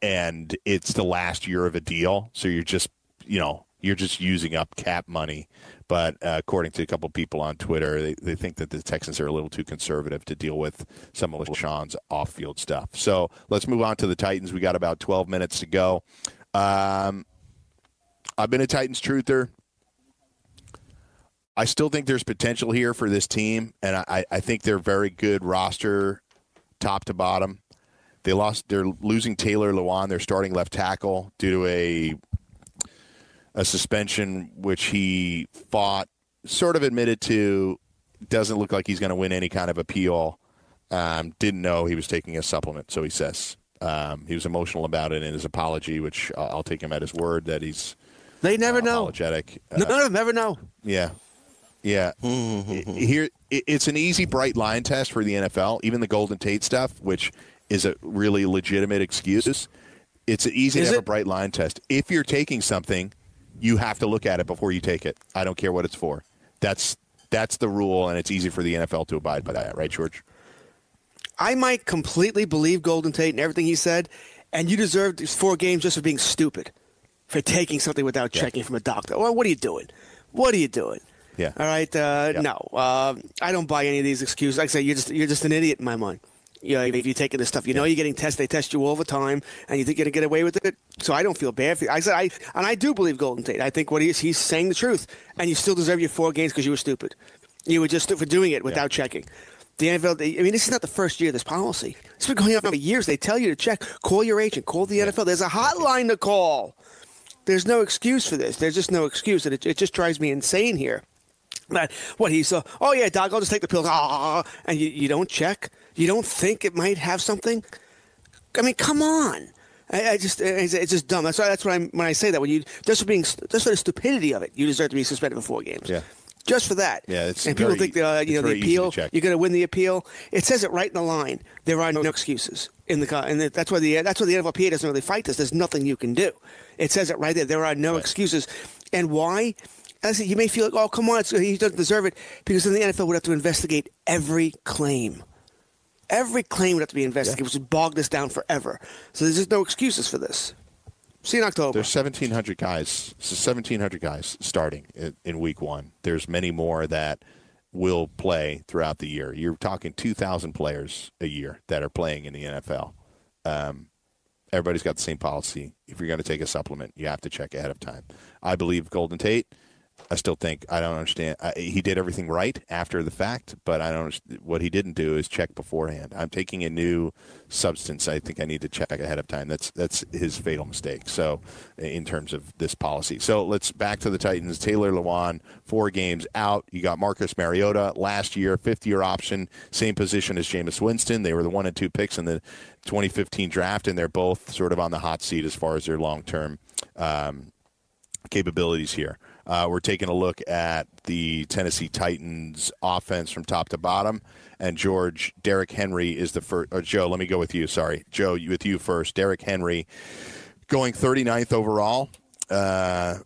and it's the last year of a deal, so you're just you know you're just using up cap money. But uh, according to a couple people on Twitter, they, they think that the Texans are a little too conservative to deal with some of LeSean's off-field stuff. So let's move on to the Titans. We got about 12 minutes to go. Um, I've been a Titans truther. I still think there's potential here for this team, and I, I think they're very good roster, top to bottom. They lost. They're losing Taylor Lewan, their starting left tackle, due to a a suspension, which he fought, sort of admitted to. Doesn't look like he's going to win any kind of appeal. Um, didn't know he was taking a supplement, so he says um, he was emotional about it in his apology, which I'll, I'll take him at his word that he's They never know. apologetic. Uh, None of them ever know. yeah. Yeah. *laughs* Here, i- it's an easy, bright line test for the NFL. Even the Golden Tate stuff, which is a really legitimate excuse. It's an easy Is to have it? a bright line test. If you're taking something, you have to look at it before you take it. I don't care what it's for. That's that's the rule, and it's easy for the NFL to abide by that, right, George? I might completely believe Golden Tate and everything he said, and you deserve these four games just for being stupid, for taking something without checking from a doctor. Well, what are you doing? What are you doing? Yeah. All right. Uh, Yeah. No, uh, I don't buy any of these excuses. Like I say, you're just you're just an idiot in my mind. You know, if you're taking this stuff, you know you're getting tested. They test you all the time, and you think you're gonna get away with it. So I don't feel bad for you. I said I and I do believe Golden Tate. I think what he is, he's saying the truth, and you still deserve your four games because you were stupid. You were just for doing it without checking. The NFL. I mean, this is not the first year of this policy. It's been going on for years. They tell you to check. Call your agent. Call the NFL. There's a hotline to call. There's no excuse for this. There's just no excuse, and it, it just drives me insane here. That what he's uh, oh yeah, doc, I'll just take the pills. Ah, and you, you don't check. You don't think it might have something. I mean, come on. I, I just it's, it's just dumb. That's why that's what I'm when I say that when you just for being just for the stupidity of it, you deserve to be suspended for four games. Yeah. Just for that. Yeah, it's and people very- think uh, you know the appeal. You're going to win the appeal. It says it right in the line. There are no excuses in the and that's why the that's why the NFLPA doesn't really fight this. There's nothing you can do. It says it right there. There are no excuses. And why? As you may feel like, oh, come on, it's, he doesn't deserve it, because then the NFL would have to investigate every claim. Every claim would have to be investigated, which would bog this down forever. So there's just no excuses for this. See you in October. There's 1,700 guys. So 1,700 guys starting in, in week one. There's many more that will play throughout the year. You're talking 2,000 players a year that are playing in the NFL. Um, everybody's got the same policy. If you're going to take a supplement, you have to check ahead of time. I believe Golden Tate. I still think I don't understand. I, he did everything right after the fact, but I don't. What he didn't do is check beforehand. I'm taking a new substance. I think I need to check ahead of time. That's that's his fatal mistake. So, in terms of this policy, so let's back to the Titans. Taylor Lewan, four games out. You got Marcus Mariota last year, fifth year option, same position as Jameis Winston. They were the one and two picks in the 2015 draft, and they're both sort of on the hot seat as far as their long term. Um, capabilities here. Uh, we're taking a look at the Tennessee Titans offense from top to bottom. And George, Derrick Henry is the first. Or Joe, let me go with you. Sorry. Joe, with you first. Derrick Henry going 39th overall. Uh,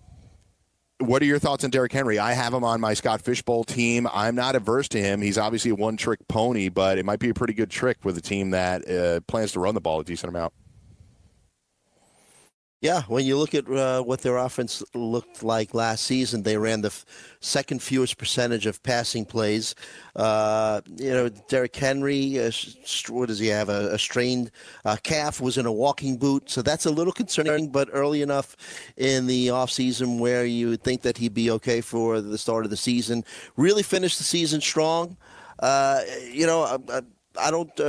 what are your thoughts on Derrick Henry? I have him on my Scott Fishbowl team. I'm not averse to him. He's obviously a one trick pony, but it might be a pretty good trick with a team that uh, plans to run the ball a decent amount. Yeah, when you look at uh, what their offense looked like last season, they ran the f- second fewest percentage of passing plays. Uh, you know, Derrick Henry, uh, what does he have? A, a strained uh, calf, was in a walking boot, so that's a little concerning. But early enough in the offseason where you would think that he'd be okay for the start of the season. Really finished the season strong. Uh, you know, I, I, I don't.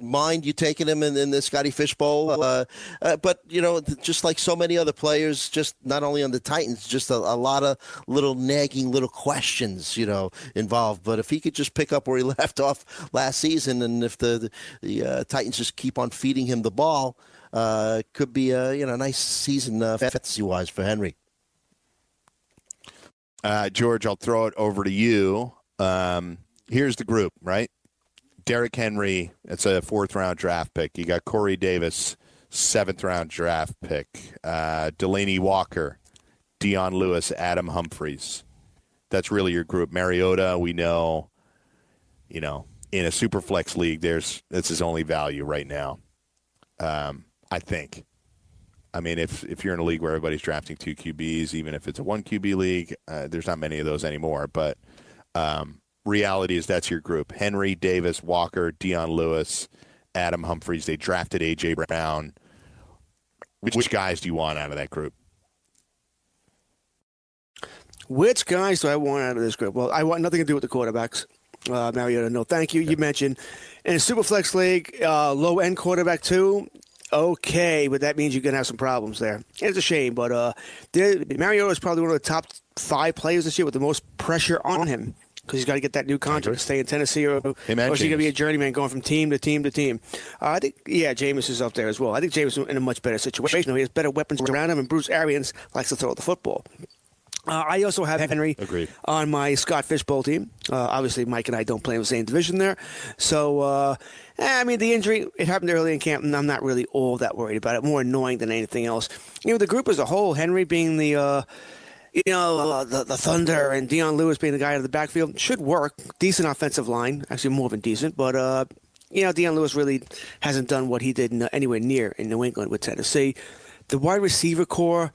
Mind you taking him in, in the Scotty Fishbowl. Uh, uh, but, you know, just like so many other players, just not only on the Titans, just a, a lot of little nagging little questions, you know, involved. But if he could just pick up where he *laughs* left off last season, and if the, the, the uh, Titans just keep on feeding him the ball, uh, could be a, you know, nice season uh, fantasy-wise for Henry. Uh, George, I'll throw it over to you. Um, here's the group, right? Derrick Henry, it's a fourth round draft pick. You got Corey Davis, seventh round draft pick. Uh, Delanie Walker, Dion Lewis, Adam Humphries. That's really your group. Mariota, we know, you know, in a super flex league, there's that's his only value right now. Um, I think. I mean, if if you're in a league where everybody's drafting two QBs, even if it's a one QB league, uh, there's not many of those anymore. But um, reality is that's your group: Henry, Davis, Walker, Dion Lewis, Adam Humphries. They drafted AJ Brown. Which guys do you want out of that group? Which guys do I want out of this group? Well, I want nothing to do with the quarterbacks. Uh, Mariota, no, thank you. You mentioned in a Superflex league, uh, low end quarterback too. Okay, but that means you're gonna have some problems there. It's a shame, but uh, Mariota is probably one of the top five players this year with the most pressure on him because he's got to get that new contract to stay in Tennessee, or, or Hey, is he gonna be a journeyman going from team to team to team? Uh, I think, yeah, Jameis is up there as well. I think Jameis is in a much better situation. He has better weapons around him, and Bruce Arians likes to throw the football. Uh, I also have Henry Agreed. on my Scott Fishbowl team. Uh, obviously, Mike and I don't play in the same division there. So, uh, eh, I mean, the injury, it happened early in camp, and I'm not really all that worried about it. More annoying than anything else. You know, the group as a whole, Henry being the. Uh, you know, uh, the, the Thunder and Dion Lewis being the guy out of the backfield should work. Decent offensive line, actually more than decent, but uh, you know, Dion Lewis really hasn't done what he did in, anywhere near in New England with Tennessee. The wide receiver corps,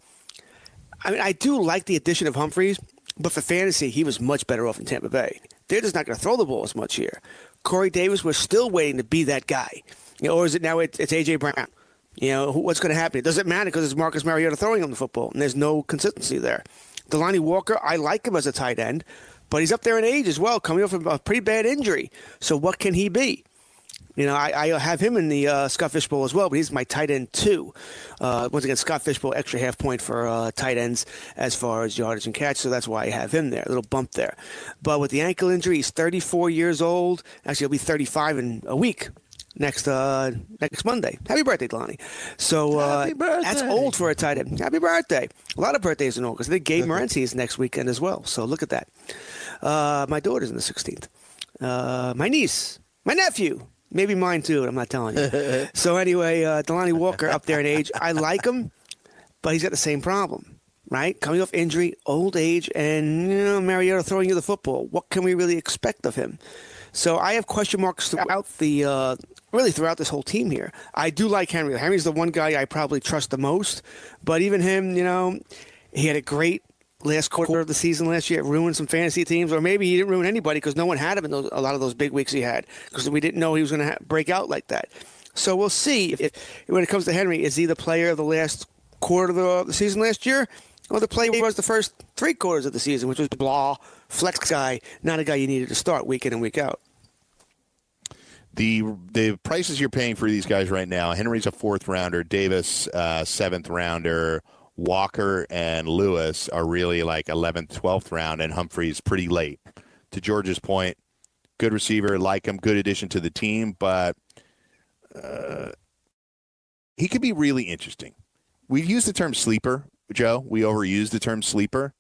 I mean, I do like the addition of Humphries, but for fantasy, he was much better off in Tampa Bay. They're just not going to throw the ball as much here. Corey Davis, we're still waiting to be that guy. You know, or is it now it, it's AJ Brown? You know, what's going to happen? It doesn't matter because it's Marcus Mariota throwing him the football, and there's no consistency there. Delanie Walker, I like him as a tight end, but he's up there in age as well, coming off of a pretty bad injury. So what can he be? You know, I, I have him in the uh, Scott Fishbowl as well, but he's my tight end too. Uh, once again, Scott Fishbowl extra half point for uh, tight ends as far as yardage and catch, so that's why I have him there. A little bump there. But with the ankle injury, he's 34 years old. Actually, he'll be 35 in a week next uh, next Monday. Happy birthday, Lonnie. So uh, Happy birthday. that's old for a tight end. Happy birthday. A lot of birthdays in August. I think Gabe Morency is next weekend as well. So look at that. Uh, my daughter's in the 16th. Uh, my niece, my nephew, maybe mine too. I'm not telling you. *laughs* so anyway, uh, Delanie Walker up there in age. I like him, but he's got the same problem, right? Coming off injury, old age, and you know, Mariota throwing you the football. What can we really expect of him? So I have question marks throughout the uh, really throughout this whole team here. I do like Henry. Henry's the one guy I probably trust the most, but even him, you know, he had a great last quarter of the season last year. It ruined some fantasy teams, or maybe he didn't ruin anybody because no one had him in those, a lot of those big weeks he had because we didn't know he was going to ha- break out like that. So we'll see if, if when it comes to Henry, is he the player of the last quarter of the, the season last year? Well, the play was the first three quarters of the season, which was blah, flex guy, not a guy you needed to start week in and week out. The the prices you're paying for these guys right now. Henry's a fourth rounder. Davis uh, seventh rounder. Walker and Lewis are really like 11th, 12th round, and Humphrey's pretty late. To George's point, good receiver, like him, good addition to the team, but uh, he could be really interesting. We use the term sleeper, Joe. We overuse the term sleeper.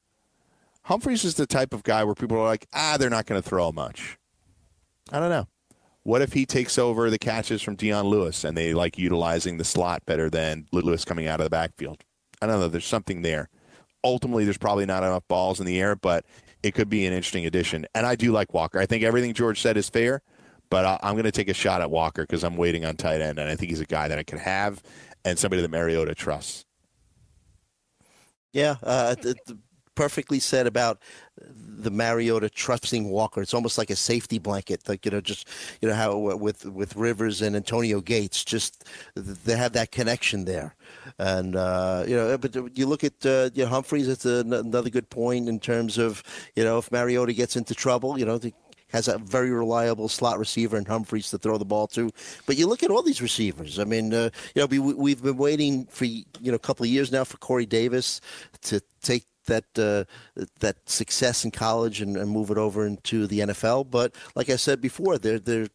Humphries is the type of guy where people are like, ah, they're not going to throw much. I don't know. What if he takes over the catches from Dion Lewis and they like utilizing the slot better than Lewis coming out of the backfield? I don't know. There's something there. Ultimately, there's probably not enough balls in the air, but it could be an interesting addition. And I do like Walker. I think everything George said is fair, but I- I'm going to take a shot at Walker because I'm waiting on tight end, and I think he's a guy that I could have and somebody that Mariota trusts. Yeah, uh, perfectly said about the Mariota trusting Walker. It's almost like a safety blanket, like you know, just you know how with with Rivers and Antonio Gates, just they have that connection there. And uh, you know, but you look at uh, you know, Humphries. It's an- another good point in terms of you know if Mariota gets into trouble, you know. The, has a very reliable slot receiver in Humphries to throw the ball to. But you look at all these receivers. I mean, uh, you know, we, we've been waiting for you know a couple of years now for Corey Davis to take that uh, that success in college and, and move it over into the NFL. But like I said before, they're they're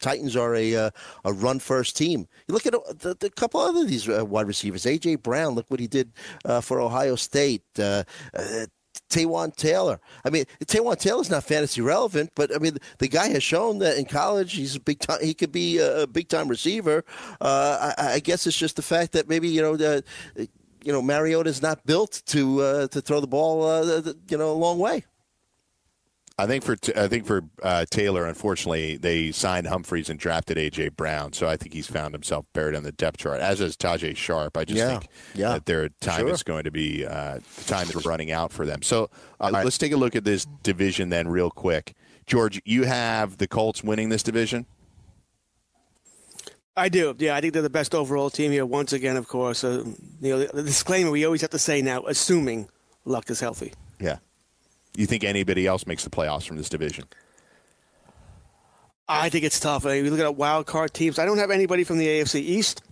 Titans are a uh, a run first team. You look at a, the, the couple other these uh, wide receivers. AJ Brown, look what he did uh, for Ohio State. Uh, uh, Taywan Taylor. I mean, Taywan Taylor's not fantasy relevant, but I mean, the guy has shown that in college he's a big time. He could be a big time receiver. Uh, I, I guess it's just the fact that maybe you know the. You know, Mariota's not built to uh, to throw the ball, uh, the- you know, a long way. I think for I think for uh, Taylor, unfortunately, they signed Humphries and drafted AJ Brown, so I think he's found himself buried on the depth chart. As is Tajae Sharpe. I just Yeah, think yeah, that their time sure. is going to be uh, the time is running out for them. So uh, let's take a look at this division then, real quick. George, you have the Colts winning this division. I do. Yeah, I think they're the best overall team here. Once again, of course, uh, you know, the disclaimer we always have to say now, assuming Luck is healthy. Yeah. You think anybody else makes the playoffs from this division? I think it's tough. I mean, we look at wild card teams. I don't have anybody from the AFC East.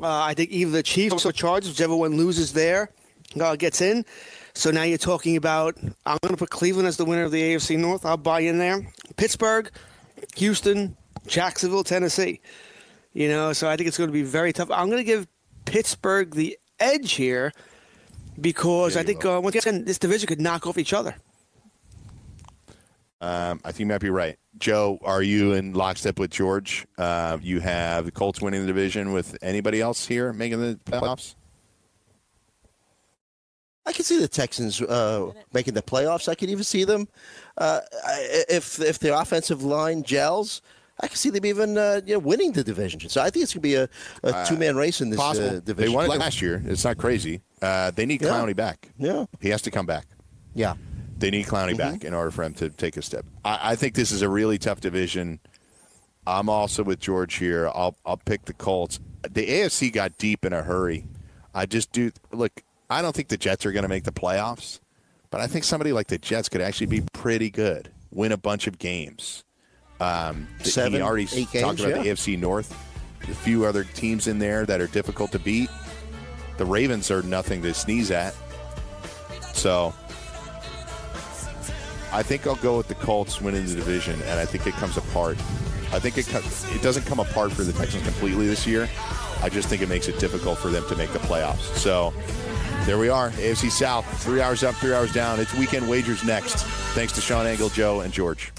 Uh, I think either the Chiefs or Chargers, whichever one loses there, uh, gets in. So now you're talking about. I'm going to put Cleveland as the winner of the AFC North. I'll buy in there. Pittsburgh, Houston, Jacksonville, Tennessee. You know, so I think it's going to be very tough. I'm going to give Pittsburgh the edge here because I think uh, once again this division could knock off each other. Um, I think you might be right. Joe, are you in lockstep with George? Uh, you have the Colts winning the division with anybody else here making the playoffs? I can see the Texans uh, making the playoffs. I can even see them uh, if if their offensive line gels. I can see them even uh, you know, winning the division. So I think it's going to be a, a two man race in this uh, division. They won it last year. It's not crazy. Uh, they need Yeah. Clowney back. Yeah. He has to come back. Yeah. They need Clowney Mm-hmm. back in order for him to take a step. I, I think this is a really tough division. I'm also with George here. I'll I'll pick the Colts. The AFC got deep in a hurry. I just do look. I don't think the Jets are going to make the playoffs, but I think somebody like the Jets could actually be pretty good, win a bunch of games. Um, Seven, he already talked games, about the. AFC North. A few other teams in there that are difficult to beat. The Ravens are nothing to sneeze at. So I think I'll go with the Colts winning the division, and I think it comes apart. I think it it doesn't come apart for the Texans completely this year. I just think it makes it difficult for them to make the playoffs. So there we are, AFC South, three hours up, three hours down. It's weekend wagers next. Thanks to Sean Angle, Joe, and George.